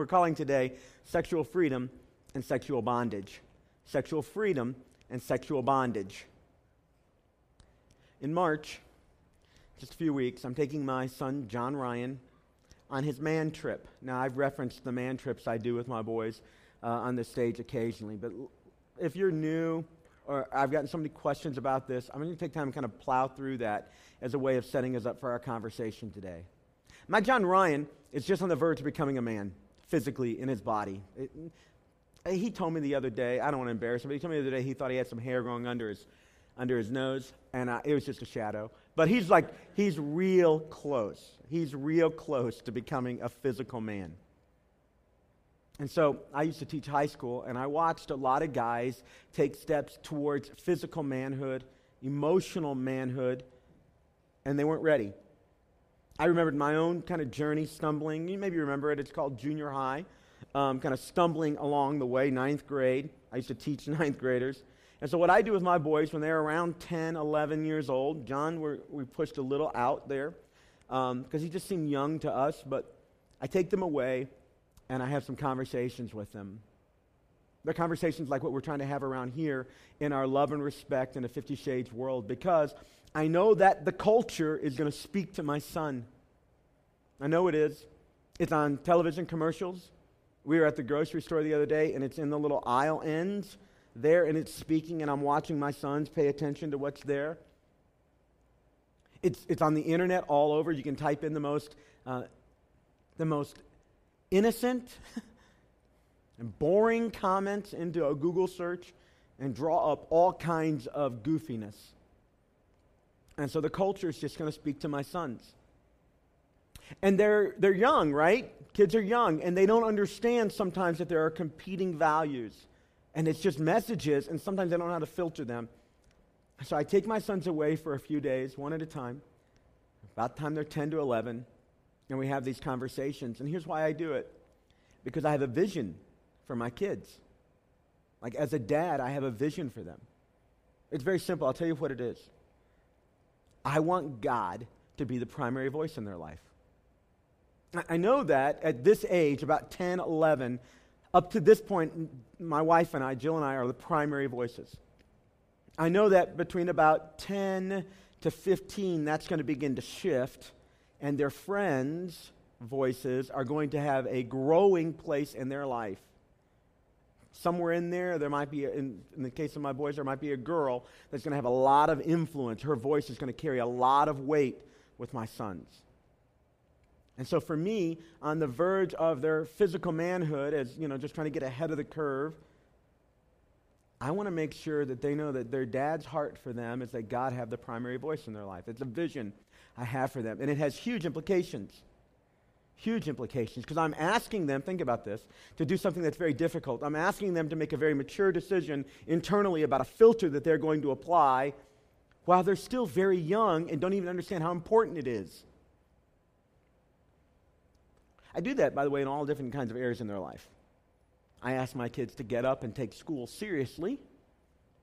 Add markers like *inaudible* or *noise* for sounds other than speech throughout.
We're calling today sexual freedom and sexual bondage. Sexual freedom and sexual bondage. In March, just a few weeks, I'm taking my son, John Ryan, on his man trip. Now, I've referenced the man trips I do with my boys uh, on the stage occasionally, but if you're new or I've gotten so many questions about this, I'm going to take time to kind of plow through that as a way of setting us up for our conversation today. My John Ryan is just on the verge of becoming a man physically in his body. It, he told me the other day, I don't want to embarrass him, but he told me the other day he thought he had some hair growing under his, under his nose, and uh, it was just a shadow. But he's like, he's real close. He's real close to becoming a physical man. And so I used to teach high school, and I watched a lot of guys take steps towards physical manhood, emotional manhood, and they weren't ready. I remembered my own kind of journey stumbling. You maybe remember it, it's called junior high. Um, kind of stumbling along the way, ninth grade. I used to teach *laughs* ninth graders. And so, what I do with my boys when they're around 10, 11 years old, John, we pushed a little out there because um, he just seemed young to us, but I take them away and I have some conversations with them. They're conversations like what we're trying to have around here in our love and respect in a Fifty Shades world because I know that the culture is going to speak to my son. I know it is. It's on television commercials. We were at the grocery store the other day, and it's in the little aisle ends there, and it's speaking, and I'm watching my sons pay attention to what's there. It's, it's on the internet all over. You can type in the most, uh, the most innocent *laughs* and boring comments into a Google search and draw up all kinds of goofiness. And so the culture is just going to speak to my sons. And they're, they're young, right? Kids are young, and they don't understand sometimes that there are competing values. And it's just messages, and sometimes they don't know how to filter them. So I take my sons away for a few days, one at a time. About the time they're 10 to 11, and we have these conversations. And here's why I do it because I have a vision for my kids. Like, as a dad, I have a vision for them. It's very simple. I'll tell you what it is. I want God to be the primary voice in their life. I know that at this age, about 10, 11, up to this point, my wife and I, Jill and I, are the primary voices. I know that between about 10 to 15, that's going to begin to shift, and their friends' voices are going to have a growing place in their life. Somewhere in there, there might be, a, in, in the case of my boys, there might be a girl that's going to have a lot of influence. Her voice is going to carry a lot of weight with my sons. And so for me, on the verge of their physical manhood, as you know, just trying to get ahead of the curve, I want to make sure that they know that their dad's heart for them is that God have the primary voice in their life. It's a vision I have for them. And it has huge implications. Huge implications. Because I'm asking them, think about this, to do something that's very difficult. I'm asking them to make a very mature decision internally about a filter that they're going to apply while they're still very young and don't even understand how important it is. I do that, by the way, in all different kinds of areas in their life. I ask my kids to get up and take school seriously,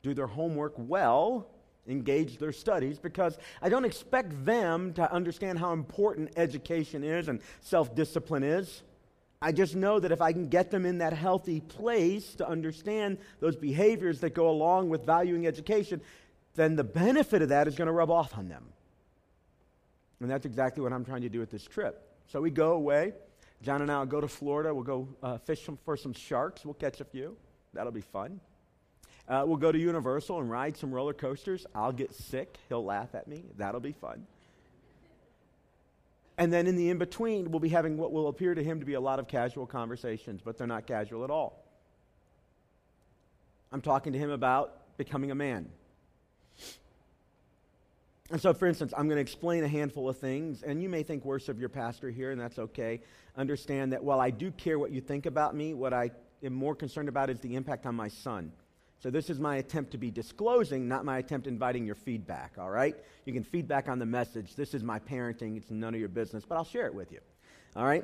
do their homework well, engage their studies, because I don't expect them to understand how important education is and self discipline is. I just know that if I can get them in that healthy place to understand those behaviors that go along with valuing education, then the benefit of that is going to rub off on them. And that's exactly what I'm trying to do with this trip. So we go away. John and I will go to Florida. We'll go uh, fish some, for some sharks. We'll catch a few. That'll be fun. Uh, we'll go to Universal and ride some roller coasters. I'll get sick. He'll laugh at me. That'll be fun. And then in the in between, we'll be having what will appear to him to be a lot of casual conversations, but they're not casual at all. I'm talking to him about becoming a man. And so, for instance, I'm going to explain a handful of things, and you may think worse of your pastor here, and that's okay. Understand that while I do care what you think about me, what I am more concerned about is the impact on my son. So, this is my attempt to be disclosing, not my attempt inviting your feedback, all right? You can feedback on the message. This is my parenting, it's none of your business, but I'll share it with you, all right?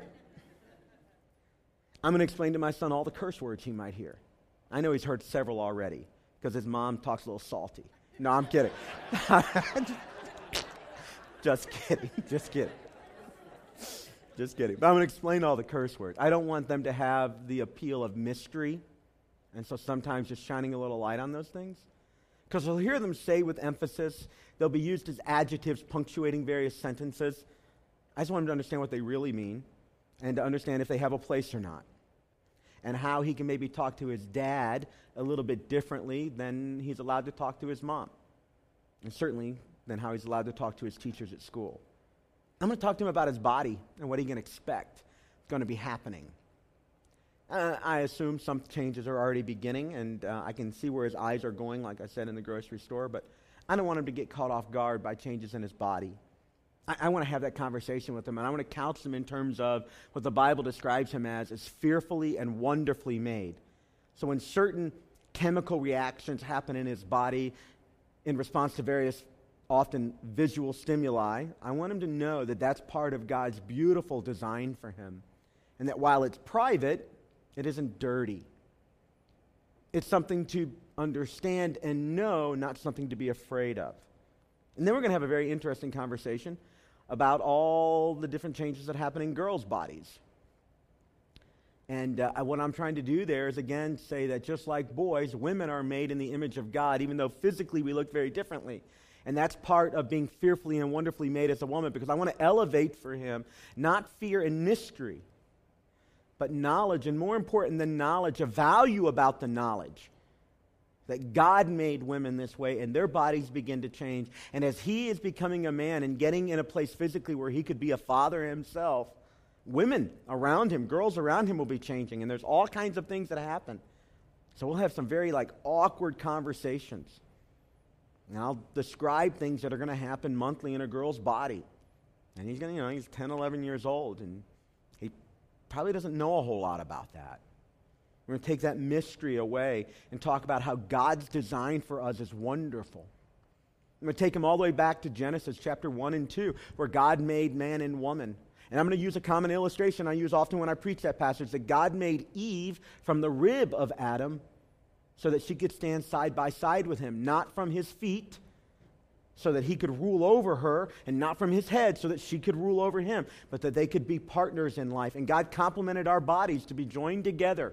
I'm going to explain to my son all the curse words he might hear. I know he's heard several already because his mom talks a little salty. No, I'm kidding. *laughs* Just kidding. Just kidding. Just kidding. But I'm going to explain all the curse words. I don't want them to have the appeal of mystery. And so sometimes just shining a little light on those things. Because we'll hear them say with emphasis, they'll be used as adjectives punctuating various sentences. I just want them to understand what they really mean and to understand if they have a place or not. And how he can maybe talk to his dad a little bit differently than he's allowed to talk to his mom. And certainly than how he's allowed to talk to his teachers at school. I'm going to talk to him about his body and what he can expect going to be happening. Uh, I assume some changes are already beginning, and uh, I can see where his eyes are going, like I said in the grocery store, but I don't want him to get caught off guard by changes in his body. I, I want to have that conversation with him, and I want to couch him in terms of what the Bible describes him as, as fearfully and wonderfully made. So when certain chemical reactions happen in his body in response to various often visual stimuli, I want him to know that that's part of God's beautiful design for him. And that while it's private, it isn't dirty. It's something to understand and know, not something to be afraid of. And then we're going to have a very interesting conversation about all the different changes that happen in girls' bodies. And uh, what I'm trying to do there is again say that just like boys, women are made in the image of God, even though physically we look very differently. And that's part of being fearfully and wonderfully made as a woman because I want to elevate for him not fear and mystery, but knowledge, and more important than knowledge, a value about the knowledge. That God made women this way and their bodies begin to change. And as he is becoming a man and getting in a place physically where he could be a father himself, women around him, girls around him will be changing. And there's all kinds of things that happen. So we'll have some very like awkward conversations. And I'll describe things that are going to happen monthly in a girl's body. And he's going to, you know, he's 10, 11 years old. And probably doesn't know a whole lot about that. We're going to take that mystery away and talk about how God's design for us is wonderful. I'm going to take him all the way back to Genesis chapter 1 and 2, where God made man and woman. And I'm going to use a common illustration I use often when I preach that passage that God made Eve from the rib of Adam so that she could stand side by side with him, not from his feet, so that he could rule over her, and not from his head, so that she could rule over him, but that they could be partners in life. And God complemented our bodies to be joined together.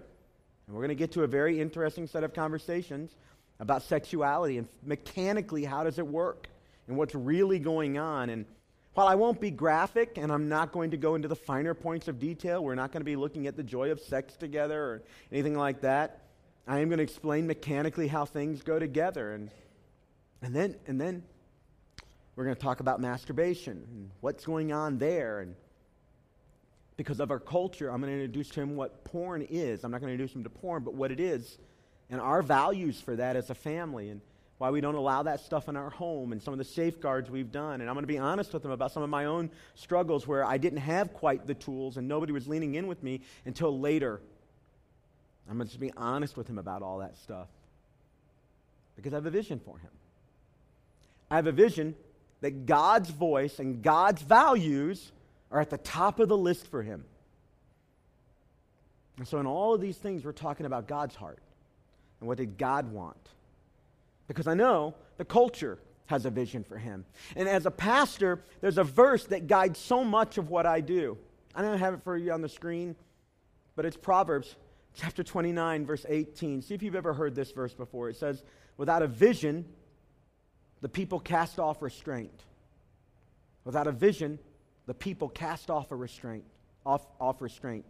And we're going to get to a very interesting set of conversations about sexuality and mechanically how does it work and what's really going on. And while I won't be graphic and I'm not going to go into the finer points of detail, we're not going to be looking at the joy of sex together or anything like that. I am going to explain mechanically how things go together. And, and, then, and then we're going to talk about masturbation and what's going on there. And because of our culture, I'm going to introduce to him what porn is. I'm not going to introduce him to porn, but what it is and our values for that as a family and why we don't allow that stuff in our home and some of the safeguards we've done. And I'm going to be honest with him about some of my own struggles where I didn't have quite the tools and nobody was leaning in with me until later. I'm going to just be honest with him about all that stuff because I have a vision for him. I have a vision that God's voice and God's values are at the top of the list for him. And so, in all of these things, we're talking about God's heart and what did God want? Because I know the culture has a vision for him. And as a pastor, there's a verse that guides so much of what I do. I don't have it for you on the screen, but it's Proverbs chapter 29, verse 18. See if you've ever heard this verse before. It says, Without a vision, the people cast off restraint. Without a vision, the people cast off a restraint, off, off restraint.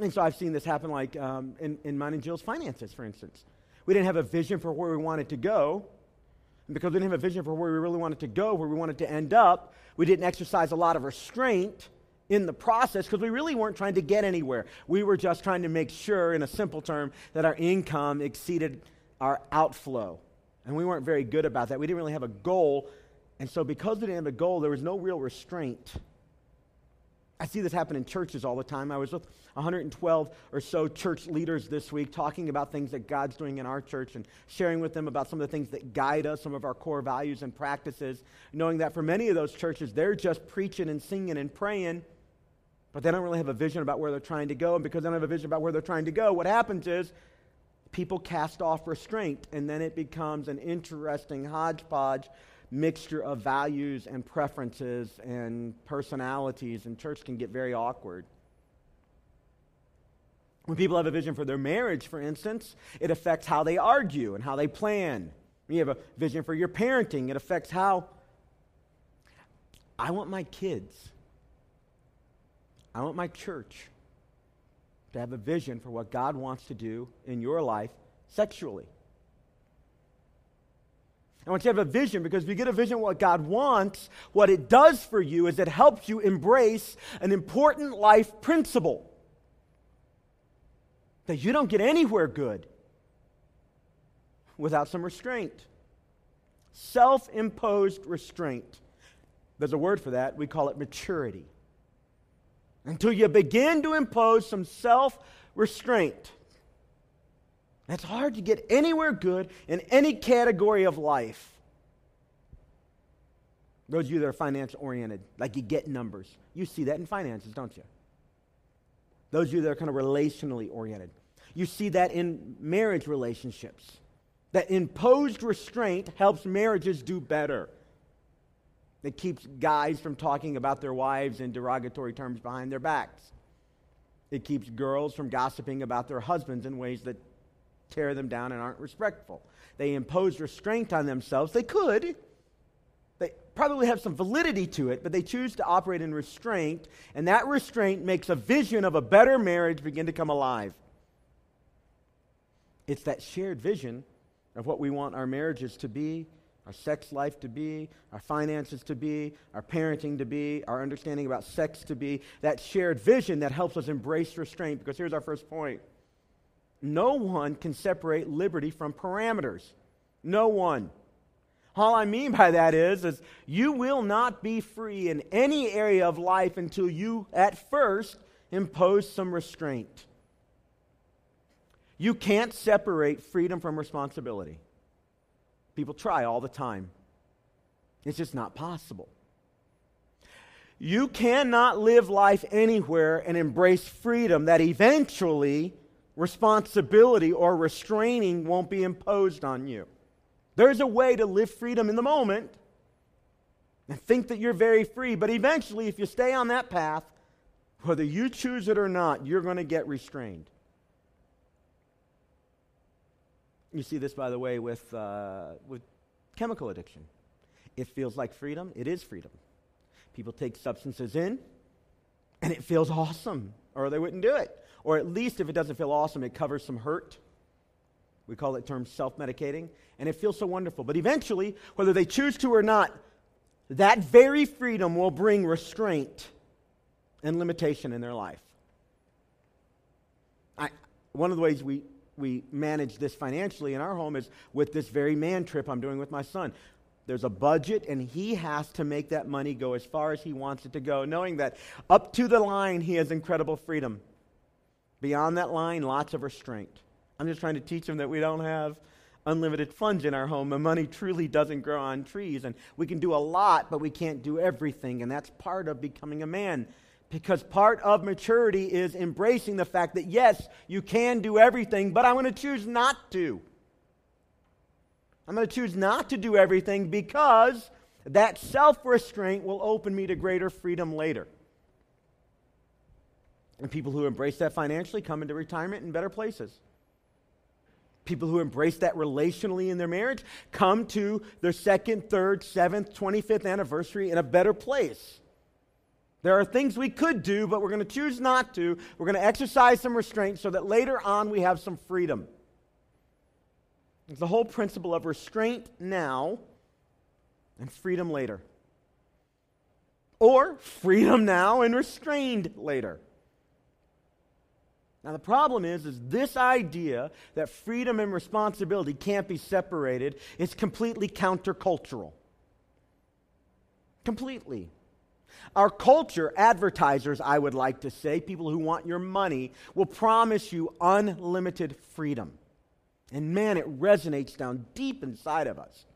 And so I've seen this happen like um, in, in mine and Jill's finances, for instance. We didn't have a vision for where we wanted to go. And because we didn't have a vision for where we really wanted to go, where we wanted to end up, we didn't exercise a lot of restraint in the process because we really weren't trying to get anywhere. We were just trying to make sure, in a simple term, that our income exceeded our outflow. And we weren't very good about that. We didn't really have a goal. And so, because we didn't have a goal, there was no real restraint. I see this happen in churches all the time. I was with 112 or so church leaders this week talking about things that God's doing in our church and sharing with them about some of the things that guide us, some of our core values and practices, knowing that for many of those churches, they're just preaching and singing and praying, but they don't really have a vision about where they're trying to go. And because they don't have a vision about where they're trying to go, what happens is people cast off restraint, and then it becomes an interesting hodgepodge mixture of values and preferences and personalities, and church can get very awkward. When people have a vision for their marriage, for instance, it affects how they argue and how they plan. When you have a vision for your parenting, it affects how I want my kids, I want my church to have a vision for what God wants to do in your life sexually. I want you to have a vision because if you get a vision of what God wants, what it does for you is it helps you embrace an important life principle that you don't get anywhere good without some restraint. Self imposed restraint. There's a word for that. We call it maturity. Until you begin to impose some self restraint. It's hard to get anywhere good in any category of life. Those of you that are finance oriented, like you get numbers, you see that in finances, don't you? Those of you that are kind of relationally oriented, you see that in marriage relationships. That imposed restraint helps marriages do better. It keeps guys from talking about their wives in derogatory terms behind their backs. It keeps girls from gossiping about their husbands in ways that tear them down and aren't respectful. They impose restraint on themselves. They could. They probably have some validity to it, but they choose to operate in restraint, and that restraint makes a vision of a better marriage begin to come alive. It's that shared vision of what we want our marriages to be, our sex life to be, our finances to be, our parenting to be, our understanding about sex to be, that shared vision that helps us embrace restraint. Because here's our first point no one can separate liberty from parameters. No one. All I mean by that is, is you will not be free in any area of life until you, at first, impose some restraint. You can't separate freedom from responsibility. People try all the time. It's just not possible. You cannot live life anywhere and embrace freedom that eventually responsibility or restraining won't be imposed on you. There's a way to live freedom in the moment and think that you're very free, but eventually, if you stay on that path, whether you choose it or not, you're going to get restrained. You see this, by the way, with, uh, with chemical addiction. It feels like freedom, it is freedom. People take substances in, and it feels awesome, or they wouldn't do it. Or at least if it doesn't feel awesome, it covers some hurt. We call it term self medicating. And it feels so wonderful. But eventually, whether they choose to or not, that very freedom will bring restraint and limitation in their life. I, one of the ways we, we manage this financially in our home is with this very man trip I'm doing with my son. There's a budget, and he has to make that money go as far as he wants it to go, knowing that up to the line, he has incredible freedom. Beyond that line, lots of restraint. I'm just trying to teach them that we don't have unlimited funds in our home and money truly doesn't grow on trees. And we can do a lot, but we can't do everything. And that's part of becoming a man. Because part of maturity is embracing the fact that, yes, you can do everything, but I'm going to choose not to. I'm going to choose not to do everything because that self restraint will open me to greater freedom later. And people who embrace that financially come into retirement in better places. People who embrace that relationally in their marriage come to their second, third, seventh, 25th anniversary in a better place. There are things we could do, but we're going to choose not to. We're going to exercise some restraint so that later on we have some freedom. It's the whole principle of restraint now and freedom later. Or freedom now and restrained later. Now the problem is is this idea that freedom and responsibility can't be separated is completely countercultural. Completely. Our culture, advertisers, I would like to say, people who want your money, will promise you unlimited freedom. And man, it resonates down deep inside of us.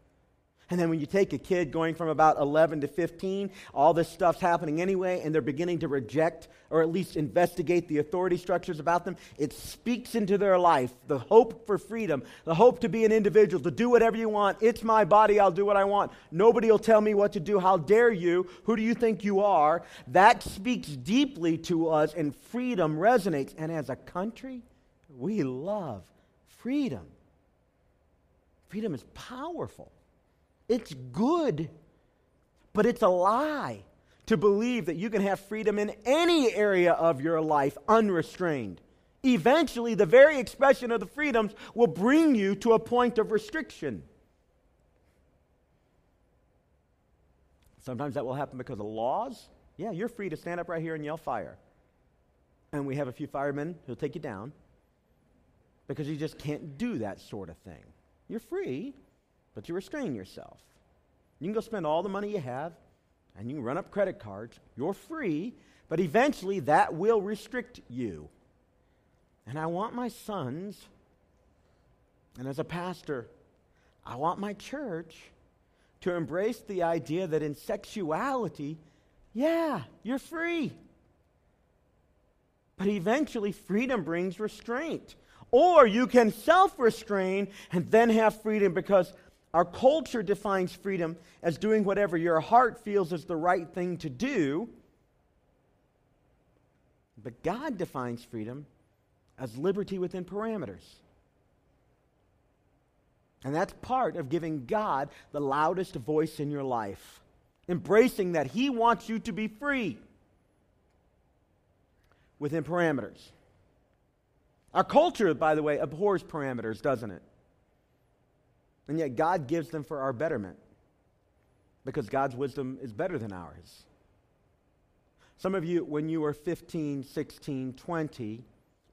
And then when you take a kid going from about 11 to 15, all this stuff's happening anyway, and they're beginning to reject or at least investigate the authority structures about them, it speaks into their life the hope for freedom, the hope to be an individual, to do whatever you want. It's my body, I'll do what I want. Nobody will tell me what to do. How dare you? Who do you think you are? That speaks deeply to us, and freedom resonates. And as a country, we love freedom. Freedom is powerful. It's good, but it's a lie to believe that you can have freedom in any area of your life unrestrained. Eventually, the very expression of the freedoms will bring you to a point of restriction. Sometimes that will happen because of laws. Yeah, you're free to stand up right here and yell fire. And we have a few firemen who'll take you down because you just can't do that sort of thing. You're free, but you restrain yourself. You can go spend all the money you have and you can run up credit cards. You're free, but eventually that will restrict you. And I want my sons, and as a pastor, I want my church to embrace the idea that in sexuality, yeah, you're free. But eventually, freedom brings restraint. Or you can self restrain and then have freedom because our culture defines freedom as doing whatever your heart feels is the right thing to do. But God defines freedom as liberty within parameters. And that's part of giving God the loudest voice in your life, embracing that He wants you to be free within parameters. Our culture, by the way, abhors parameters, doesn't it? And yet God gives them for our betterment because God's wisdom is better than ours. Some of you, when you were 15, 16, 20,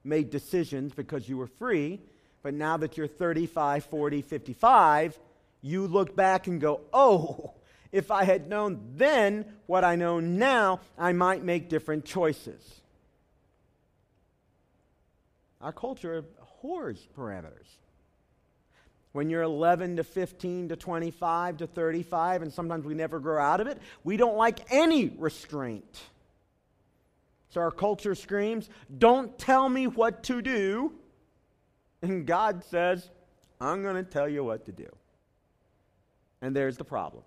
made decisions because you were free, but now that you're 35, 40, 55, you look back and go, oh, *laughs* if I had known then what I know now, I might make different choices. Our culture abhors parameters when you're 11 to 15 to 25 to 35, and sometimes we never grow out of it, we don't like any restraint. So our culture screams, Don't tell me what to do. And God says, I'm going to tell you what to do. And there's the problem.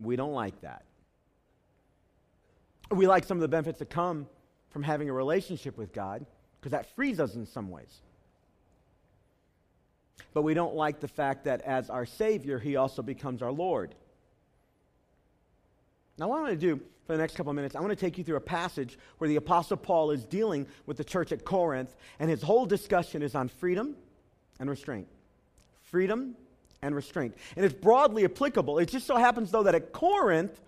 We don't like that. We like some of the benefits that come from having a relationship with God because that frees us in some ways. But we don't like the fact that as our Savior, He also becomes our Lord. Now, what I want to do for the next couple of minutes, I want to take you through a passage where the Apostle Paul is dealing with the church at Corinth, and his whole discussion is on freedom and restraint. Freedom and restraint. And it's broadly applicable. It just so happens, though, that at Corinth,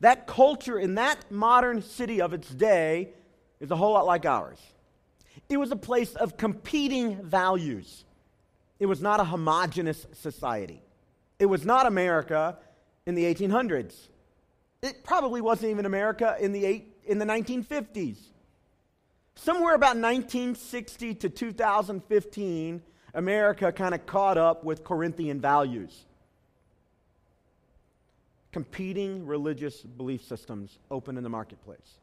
that culture in that modern city of its day is a whole lot like ours. It was a place of competing values. It was not a homogenous society. It was not America in the 1800s. It probably wasn't even America in the, eight, in the 1950s. Somewhere about 1960 to 2015, America kind of caught up with Corinthian values. Competing religious belief systems open in the marketplace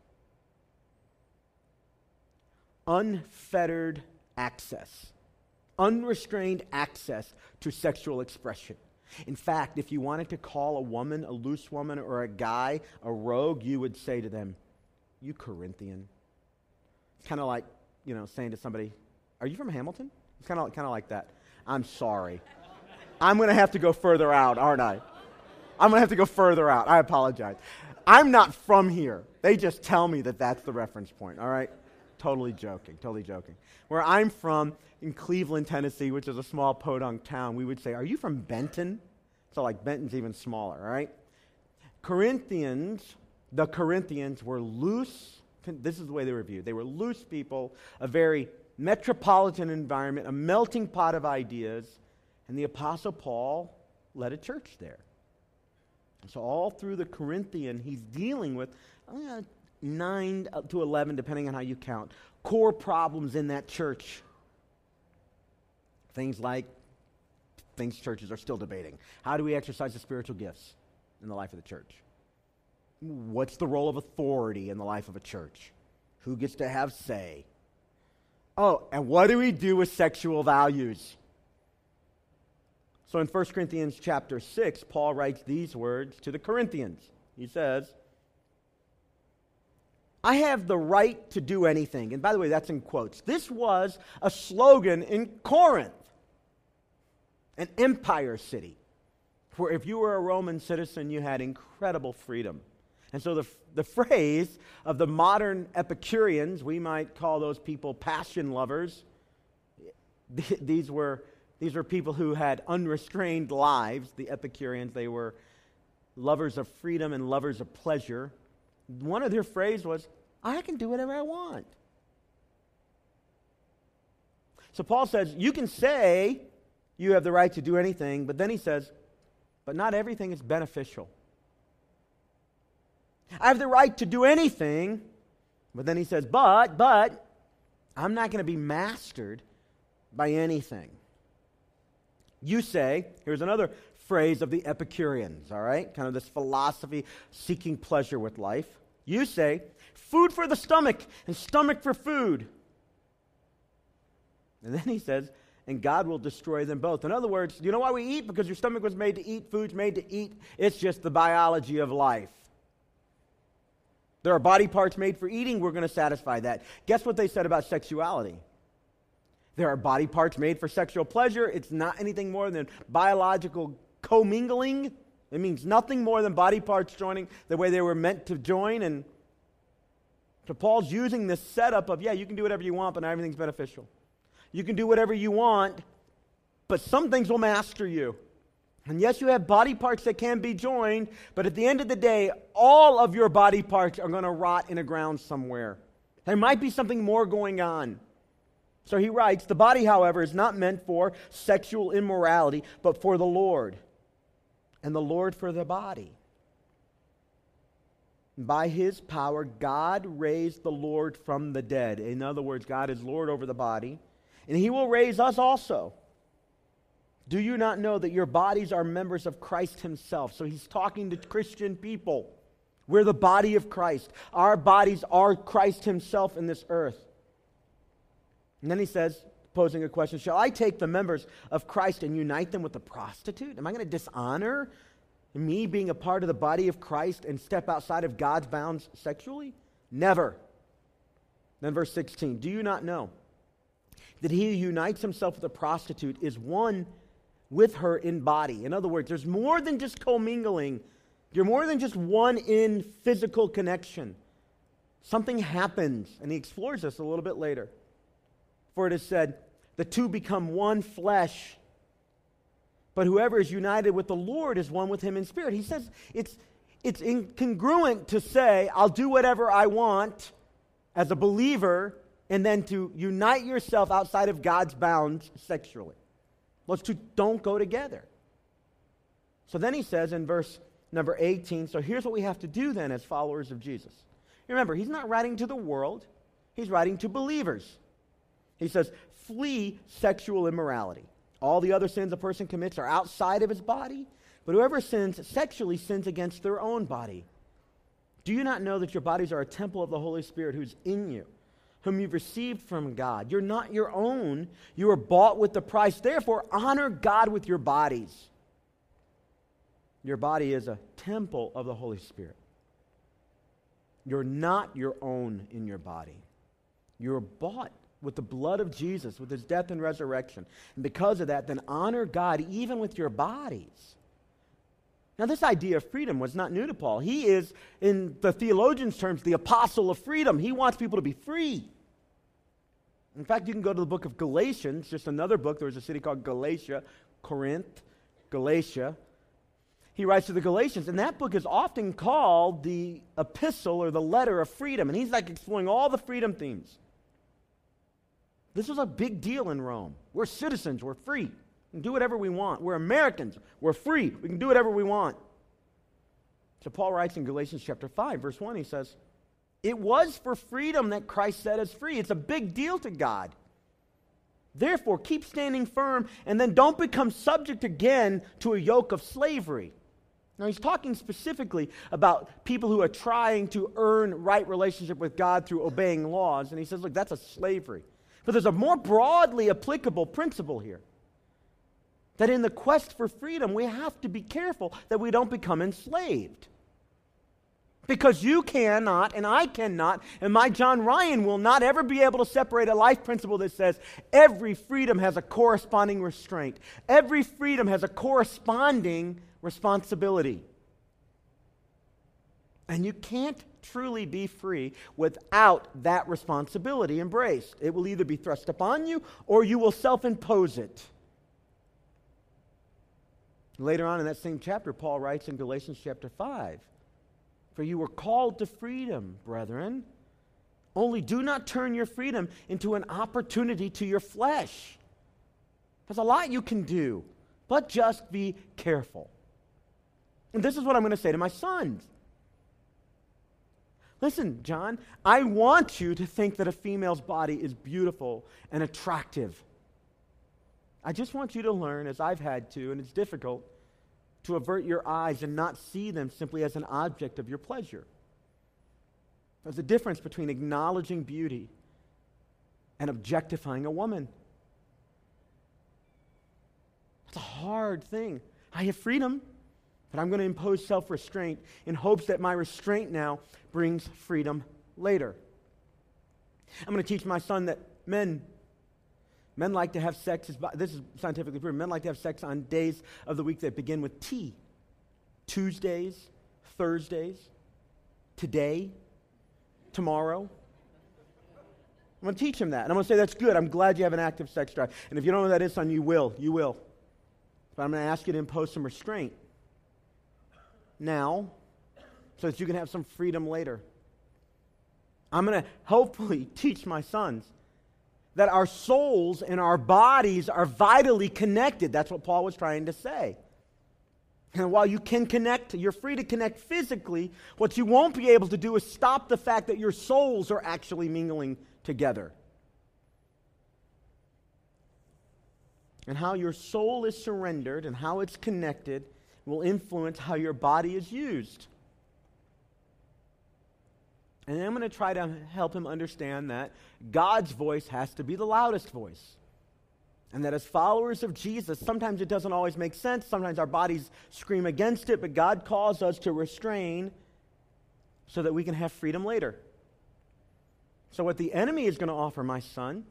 unfettered access, unrestrained access to sexual expression. In fact, if you wanted to call a woman a loose woman or a guy a rogue, you would say to them, You Corinthian. It's kind of like, you know, saying to somebody, Are you from Hamilton? It's kind of kind of like that. I'm sorry. I'm going to have to go further out, aren't I? I'm going to have to go further out. I apologize. I'm not from here. They just tell me that that's the reference point, all right? Totally joking, totally joking. Where I'm from, in Cleveland, Tennessee, which is a small podunk town, we would say, Are you from Benton? So, like, Benton's even smaller, right? Corinthians, the Corinthians were loose. This is the way they were viewed. They were loose people, a very metropolitan environment, a melting pot of ideas. And the Apostle Paul led a church there. So, all through the Corinthian, he's dealing with uh, 9 to 11, depending on how you count, core problems in that church. Things like things churches are still debating. How do we exercise the spiritual gifts in the life of the church? What's the role of authority in the life of a church? Who gets to have say? Oh, and what do we do with sexual values? So in 1 Corinthians chapter 6, Paul writes these words to the Corinthians. He says, I have the right to do anything. And by the way, that's in quotes. This was a slogan in Corinth, an empire city, where if you were a Roman citizen, you had incredible freedom. And so the, the phrase of the modern Epicureans, we might call those people passion lovers, these were, these were people who had unrestrained lives, the Epicureans. They were lovers of freedom and lovers of pleasure. One of their phrases was, I can do whatever I want. So Paul says, you can say you have the right to do anything, but then he says, but not everything is beneficial. I have the right to do anything, but then he says, but, but, I'm not going to be mastered by anything. You say, here's another phrase of the Epicureans, all right? Kind of this philosophy seeking pleasure with life. You say, food for the stomach and stomach for food. And then he says, and God will destroy them both. In other words, do you know why we eat? Because your stomach was made to eat, food's made to eat. It's just the biology of life. There are body parts made for eating, we're going to satisfy that. Guess what they said about sexuality? There are body parts made for sexual pleasure. It's not anything more than biological commingling. It means nothing more than body parts joining the way they were meant to join. And so Paul's using this setup of, yeah, you can do whatever you want, but not everything's beneficial. You can do whatever you want, but some things will master you. And yes, you have body parts that can be joined, but at the end of the day, all of your body parts are going to rot in the ground somewhere. There might be something more going on. So he writes The body, however, is not meant for sexual immorality, but for the Lord, and the Lord for the body. By his power, God raised the Lord from the dead. In other words, God is Lord over the body, and he will raise us also. Do you not know that your bodies are members of Christ himself? So he's talking to Christian people. We're the body of Christ. Our bodies are Christ himself in this earth. And then he says, posing a question Shall I take the members of Christ and unite them with a prostitute? Am I going to dishonor me being a part of the body of Christ and step outside of God's bounds sexually? Never. Then, verse 16 Do you not know that he who unites himself with a prostitute is one with her in body? In other words, there's more than just commingling, you're more than just one in physical connection. Something happens, and he explores this a little bit later. For it is said, the two become one flesh. But whoever is united with the Lord is one with him in spirit. He says it's, it's incongruent to say, I'll do whatever I want as a believer, and then to unite yourself outside of God's bounds sexually. Those two don't go together. So then he says in verse number 18 so here's what we have to do then as followers of Jesus. Remember, he's not writing to the world, he's writing to believers. He says, flee sexual immorality. All the other sins a person commits are outside of his body, but whoever sins sexually sins against their own body. Do you not know that your bodies are a temple of the Holy Spirit who's in you, whom you've received from God? You're not your own, you were bought with the price. Therefore, honor God with your bodies. Your body is a temple of the Holy Spirit. You're not your own in your body. You're bought with the blood of Jesus, with his death and resurrection. And because of that, then honor God even with your bodies. Now, this idea of freedom was not new to Paul. He is, in the theologian's terms, the apostle of freedom. He wants people to be free. In fact, you can go to the book of Galatians, just another book. There was a city called Galatia, Corinth, Galatia. He writes to the Galatians, and that book is often called the epistle or the letter of freedom. And he's like exploring all the freedom themes. This was a big deal in Rome. We're citizens, we're free. We can do whatever we want. We're Americans, we're free. We can do whatever we want. So Paul writes in Galatians chapter 5, verse 1, he says, It was for freedom that Christ set us free. It's a big deal to God. Therefore, keep standing firm and then don't become subject again to a yoke of slavery. Now, he's talking specifically about people who are trying to earn right relationship with God through obeying laws. And he says, look, that's a slavery. But there's a more broadly applicable principle here that in the quest for freedom, we have to be careful that we don't become enslaved. Because you cannot, and I cannot, and my John Ryan will not ever be able to separate a life principle that says every freedom has a corresponding restraint, every freedom has a corresponding responsibility. And you can't truly be free without that responsibility embraced. It will either be thrust upon you or you will self impose it. Later on in that same chapter, Paul writes in Galatians chapter 5 For you were called to freedom, brethren. Only do not turn your freedom into an opportunity to your flesh. There's a lot you can do, but just be careful. And this is what I'm going to say to my sons. Listen, John, I want you to think that a female's body is beautiful and attractive. I just want you to learn, as I've had to, and it's difficult, to avert your eyes and not see them simply as an object of your pleasure. There's a difference between acknowledging beauty and objectifying a woman. It's a hard thing. I have freedom. But I'm going to impose self restraint in hopes that my restraint now brings freedom later. I'm going to teach my son that men men like to have sex this is scientifically proven men like to have sex on days of the week that begin with T. Tuesdays, Thursdays, today, tomorrow. I'm going to teach him that. And I'm going to say, that's good. I'm glad you have an active sex drive. And if you don't know what that is, son, you will. You will. But I'm going to ask you to impose some restraint now so that you can have some freedom later. I'm going to hopefully *laughs* teach my sons that our souls and our bodies are vitally connected. That's what Paul was trying to say. And while you can connect, you're free to connect physically, what you won't be able to do is stop the fact that your souls are actually mingling together. And how your soul is surrendered and how it's connected will influence how your body is used. And I'm going to try to help him understand that God's voice has to be the loudest voice. And that as followers of Jesus, sometimes it doesn't always make sense. Sometimes our bodies scream against it, but God calls us to restrain so that we can have freedom later. So, what the enemy is going to offer my son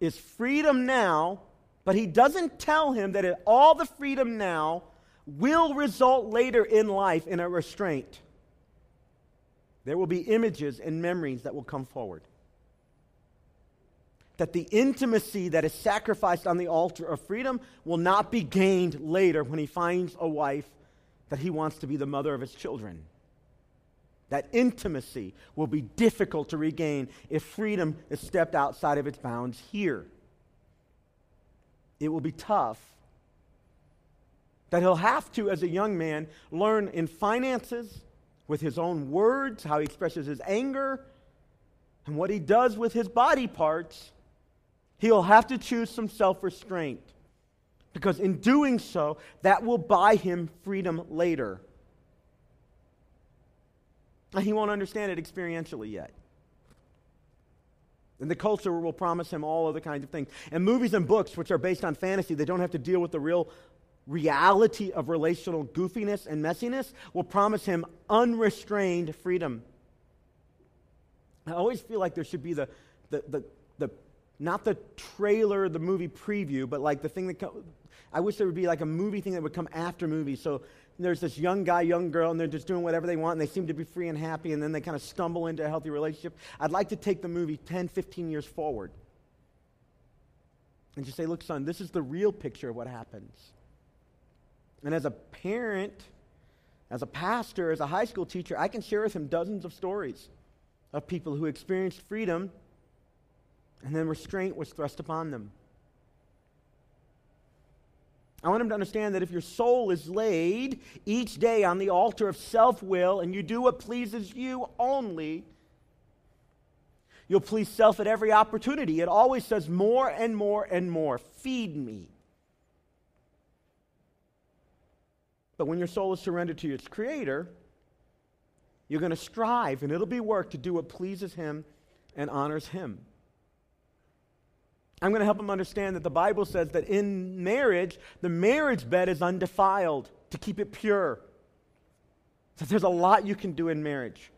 is freedom now, but he doesn't tell him that all the freedom now will result later in life in a restraint. There will be images and memories that will come forward. That the intimacy that is sacrificed on the altar of freedom will not be gained later when he finds a wife that he wants to be the mother of his children. That intimacy will be difficult to regain if freedom is stepped outside of its bounds here. It will be tough that he'll have to, as a young man, learn in finances, with his own words, how he expresses his anger, and what he does with his body parts, he'll have to choose some self restraint. Because in doing so, that will buy him freedom later. And he won't understand it experientially yet. And the culture will promise him all other kinds of things. And movies and books, which are based on fantasy, they don't have to deal with the real reality of relational goofiness and messiness will promise him unrestrained freedom. I always feel like there should be the, the, the, the not the trailer, the movie preview, but like the thing that co- I wish there would be like a movie thing that would come after movies. So there's this young guy, young girl, and they're just doing whatever they want, and they seem to be free and happy, and then they kind of stumble into a healthy relationship. I'd like to take the movie 10, 15 years forward and just say, look, son, this is the real picture of what happens. And as a parent, as a pastor, as a high school teacher, I can share with him dozens of stories of people who experienced freedom and then restraint was thrust upon them. I want him to understand that if your soul is laid each day on the altar of self will and you do what pleases you only, You'll please self at every opportunity. It always says more and more and more. Feed me. But when your soul is surrendered to its creator, you're going to strive, and it'll be work to do what pleases him and honors him. I'm going to help him understand that the Bible says that in marriage, the marriage bed is undefiled to keep it pure. So there's a lot you can do in marriage.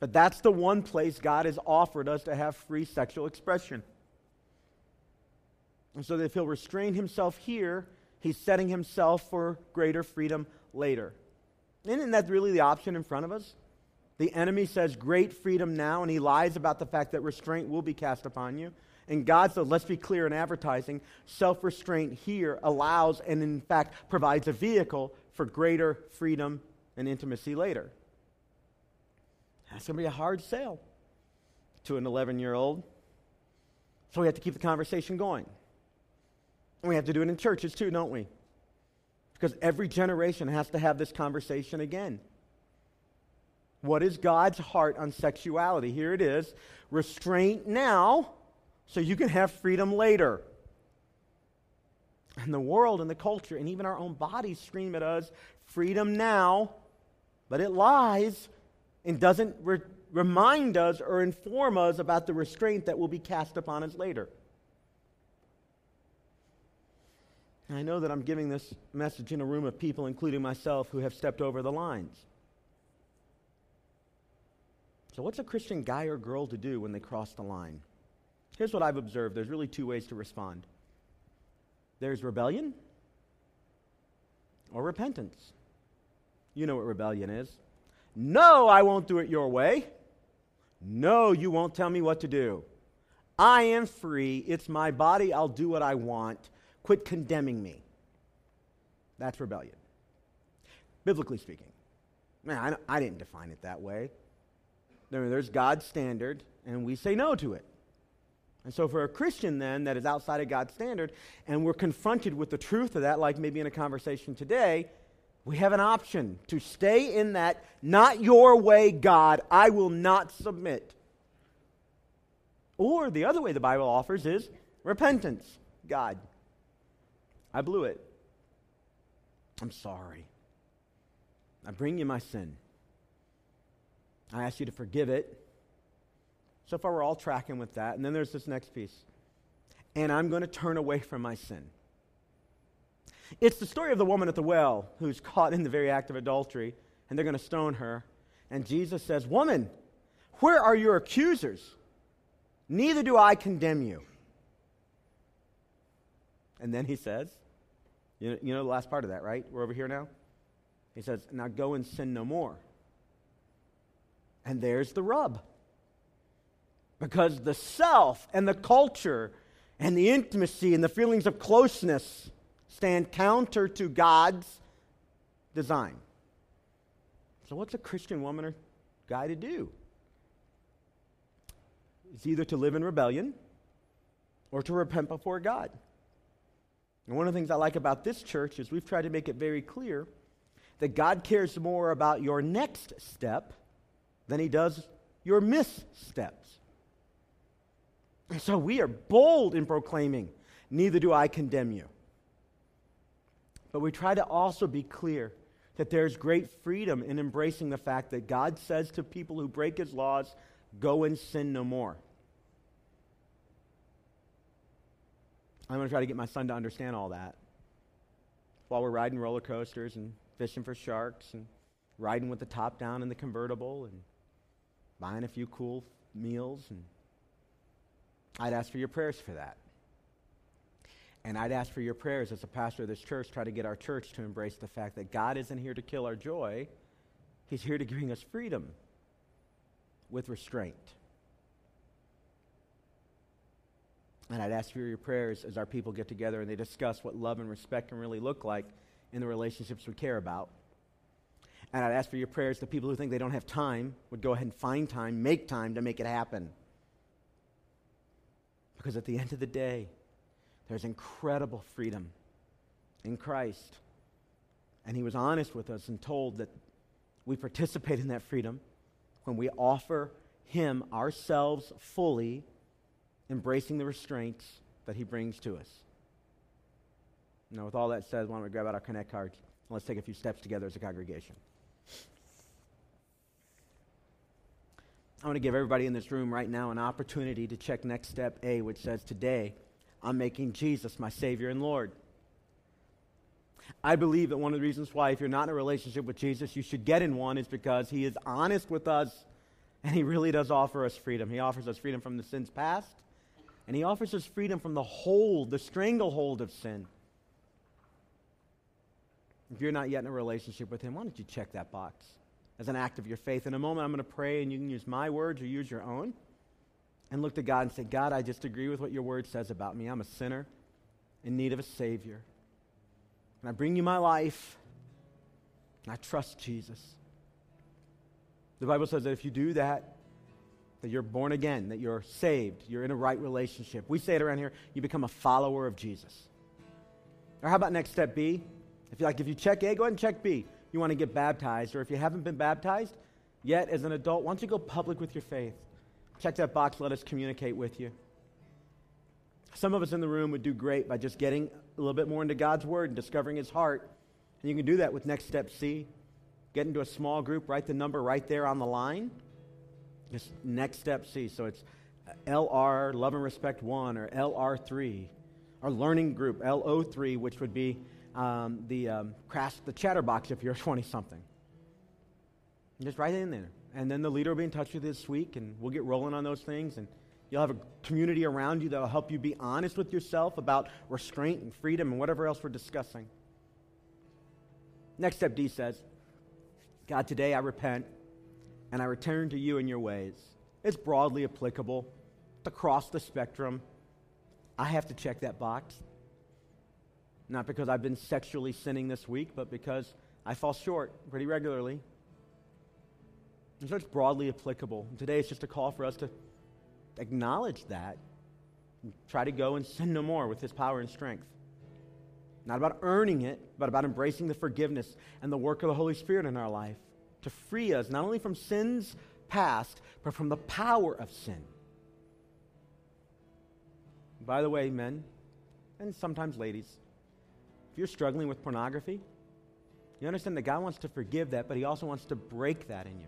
But that's the one place God has offered us to have free sexual expression. And so if he'll restrain himself here, he's setting himself for greater freedom later. Isn't that really the option in front of us? The enemy says great freedom now, and he lies about the fact that restraint will be cast upon you. And God says, let's be clear in advertising, self restraint here allows and, in fact, provides a vehicle for greater freedom and intimacy later. That's going to be a hard sale to an 11 year old. So we have to keep the conversation going. And we have to do it in churches too, don't we? Because every generation has to have this conversation again. What is God's heart on sexuality? Here it is restraint now so you can have freedom later. And the world and the culture and even our own bodies scream at us freedom now, but it lies and doesn't re- remind us or inform us about the restraint that will be cast upon us later. And I know that I'm giving this message in a room of people, including myself, who have stepped over the lines. So, what's a Christian guy or girl to do when they cross the line? Here's what I've observed there's really two ways to respond there's rebellion or repentance. You know what rebellion is. No, I won't do it your way. No, you won't tell me what to do. I am free. It's my body. I'll do what I want. Quit condemning me. That's rebellion. Biblically speaking. Man, I, I didn't define it that way. there's God's standard, and we say no to it. And so, for a Christian, then, that is outside of God's standard, and we're confronted with the truth of that, like maybe in a conversation today, we have an option to stay in that, not your way, God, I will not submit. Or the other way the Bible offers is repentance. God, I blew it. I'm sorry. I bring you my sin. I ask you to forgive it. So far, we're all tracking with that. And then there's this next piece. And I'm going to turn away from my sin. It's the story of the woman at the well who's caught in the very act of adultery, and they're going to stone her. And Jesus says, Woman, where are your accusers? Neither do I condemn you. And then he says, you know, you know the last part of that, right? We're over here now. He says, Now go and sin no more. And there's the rub. Because the self and the culture and the intimacy and the feelings of closeness stand counter to God's design. So, what's a Christian woman or guy to do? It's either to live in rebellion or to repent before God. And one of the things I like about this church is we've tried to make it very clear that God cares more about your next step than he does your missteps. And so we are bold in proclaiming, neither do I condemn you. But we try to also be clear that there's great freedom in embracing the fact that God says to people who break his laws, go and sin no more. I'm going to try to get my son to understand all that while we're riding roller coasters and fishing for sharks and riding with the top down in the convertible and buying a few cool meals and I'd ask for your prayers for that. And I'd ask for your prayers as a pastor of this church, try to get our church to embrace the fact that God isn't here to kill our joy, He's here to bring us freedom with restraint. And I'd ask for your prayers as our people get together and they discuss what love and respect can really look like in the relationships we care about. And I'd ask for your prayers that people who think they don't have time would go ahead and find time, make time to make it happen. Because at the end of the day, there's incredible freedom in Christ. And he was honest with us and told that we participate in that freedom when we offer Him ourselves fully, embracing the restraints that He brings to us. Now, with all that said, why don't we grab out our Connect cards and let's take a few steps together as a congregation. I want to give everybody in this room right now an opportunity to check next step A, which says, Today, I'm making Jesus my Savior and Lord. I believe that one of the reasons why, if you're not in a relationship with Jesus, you should get in one is because He is honest with us and He really does offer us freedom. He offers us freedom from the sins past, and He offers us freedom from the hold, the stranglehold of sin. If you're not yet in a relationship with Him, why don't you check that box? as an act of your faith. In a moment, I'm going to pray, and you can use my words or use your own. And look to God and say, God, I just agree with what your word says about me. I'm a sinner in need of a Savior. And I bring you my life, and I trust Jesus. The Bible says that if you do that, that you're born again, that you're saved, you're in a right relationship. We say it around here, you become a follower of Jesus. Or how about next step B? If you like, if you check A, go ahead and check B you want to get baptized, or if you haven't been baptized yet as an adult, why don't you go public with your faith? Check that box, let us communicate with you. Some of us in the room would do great by just getting a little bit more into God's Word and discovering His heart. And you can do that with Next Step C. Get into a small group, write the number right there on the line. Just Next Step C. So it's LR, Love and Respect 1, or LR3. Our learning group, LO3, which would be um, the um, crash, the chatterbox if you're *laughs* 20 something. Just write it in there. And then the leader will be in touch with you this week, and we'll get rolling on those things. And you'll have a community around you that will help you be honest with yourself about restraint and freedom and whatever else we're discussing. Next step D says, God, today I repent and I return to you in your ways. It's broadly applicable across the spectrum. I have to check that box. Not because I've been sexually sinning this week, but because I fall short pretty regularly. And so it's broadly applicable. Today it's just a call for us to acknowledge that and try to go and sin no more with His power and strength. Not about earning it, but about embracing the forgiveness and the work of the Holy Spirit in our life to free us not only from sins past, but from the power of sin. By the way, men, and sometimes ladies, if you're struggling with pornography, you understand that God wants to forgive that, but He also wants to break that in you.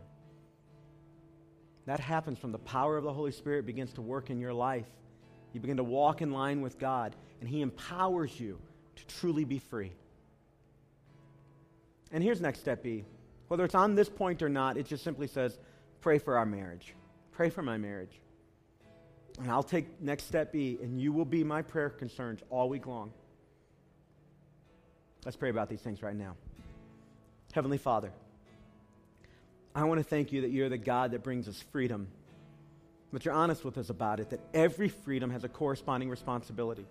That happens from the power of the Holy Spirit begins to work in your life. You begin to walk in line with God, and He empowers you to truly be free. And here's next step B. Whether it's on this point or not, it just simply says, pray for our marriage. Pray for my marriage. And I'll take next step B, and you will be my prayer concerns all week long. Let's pray about these things right now. Heavenly Father, I want to thank you that you're the God that brings us freedom, but you're honest with us about it, that every freedom has a corresponding responsibility.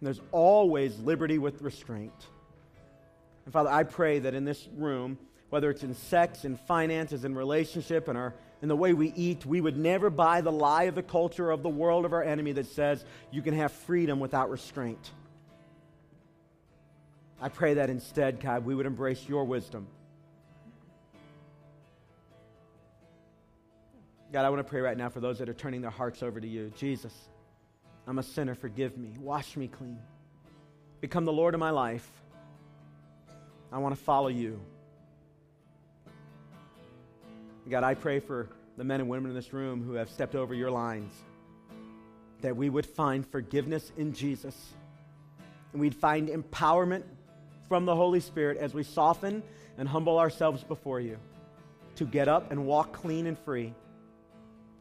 And there's always liberty with restraint. And Father, I pray that in this room, whether it's in sex, in finances, in relationship, in, our, in the way we eat, we would never buy the lie of the culture of the world of our enemy that says you can have freedom without restraint. I pray that instead, God, we would embrace your wisdom. God, I want to pray right now for those that are turning their hearts over to you. Jesus, I'm a sinner. Forgive me. Wash me clean. Become the Lord of my life. I want to follow you. God, I pray for the men and women in this room who have stepped over your lines that we would find forgiveness in Jesus and we'd find empowerment from the Holy Spirit as we soften and humble ourselves before you to get up and walk clean and free.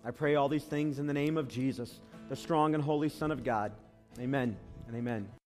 I pray all these things in the name of Jesus, the strong and holy Son of God. Amen and amen.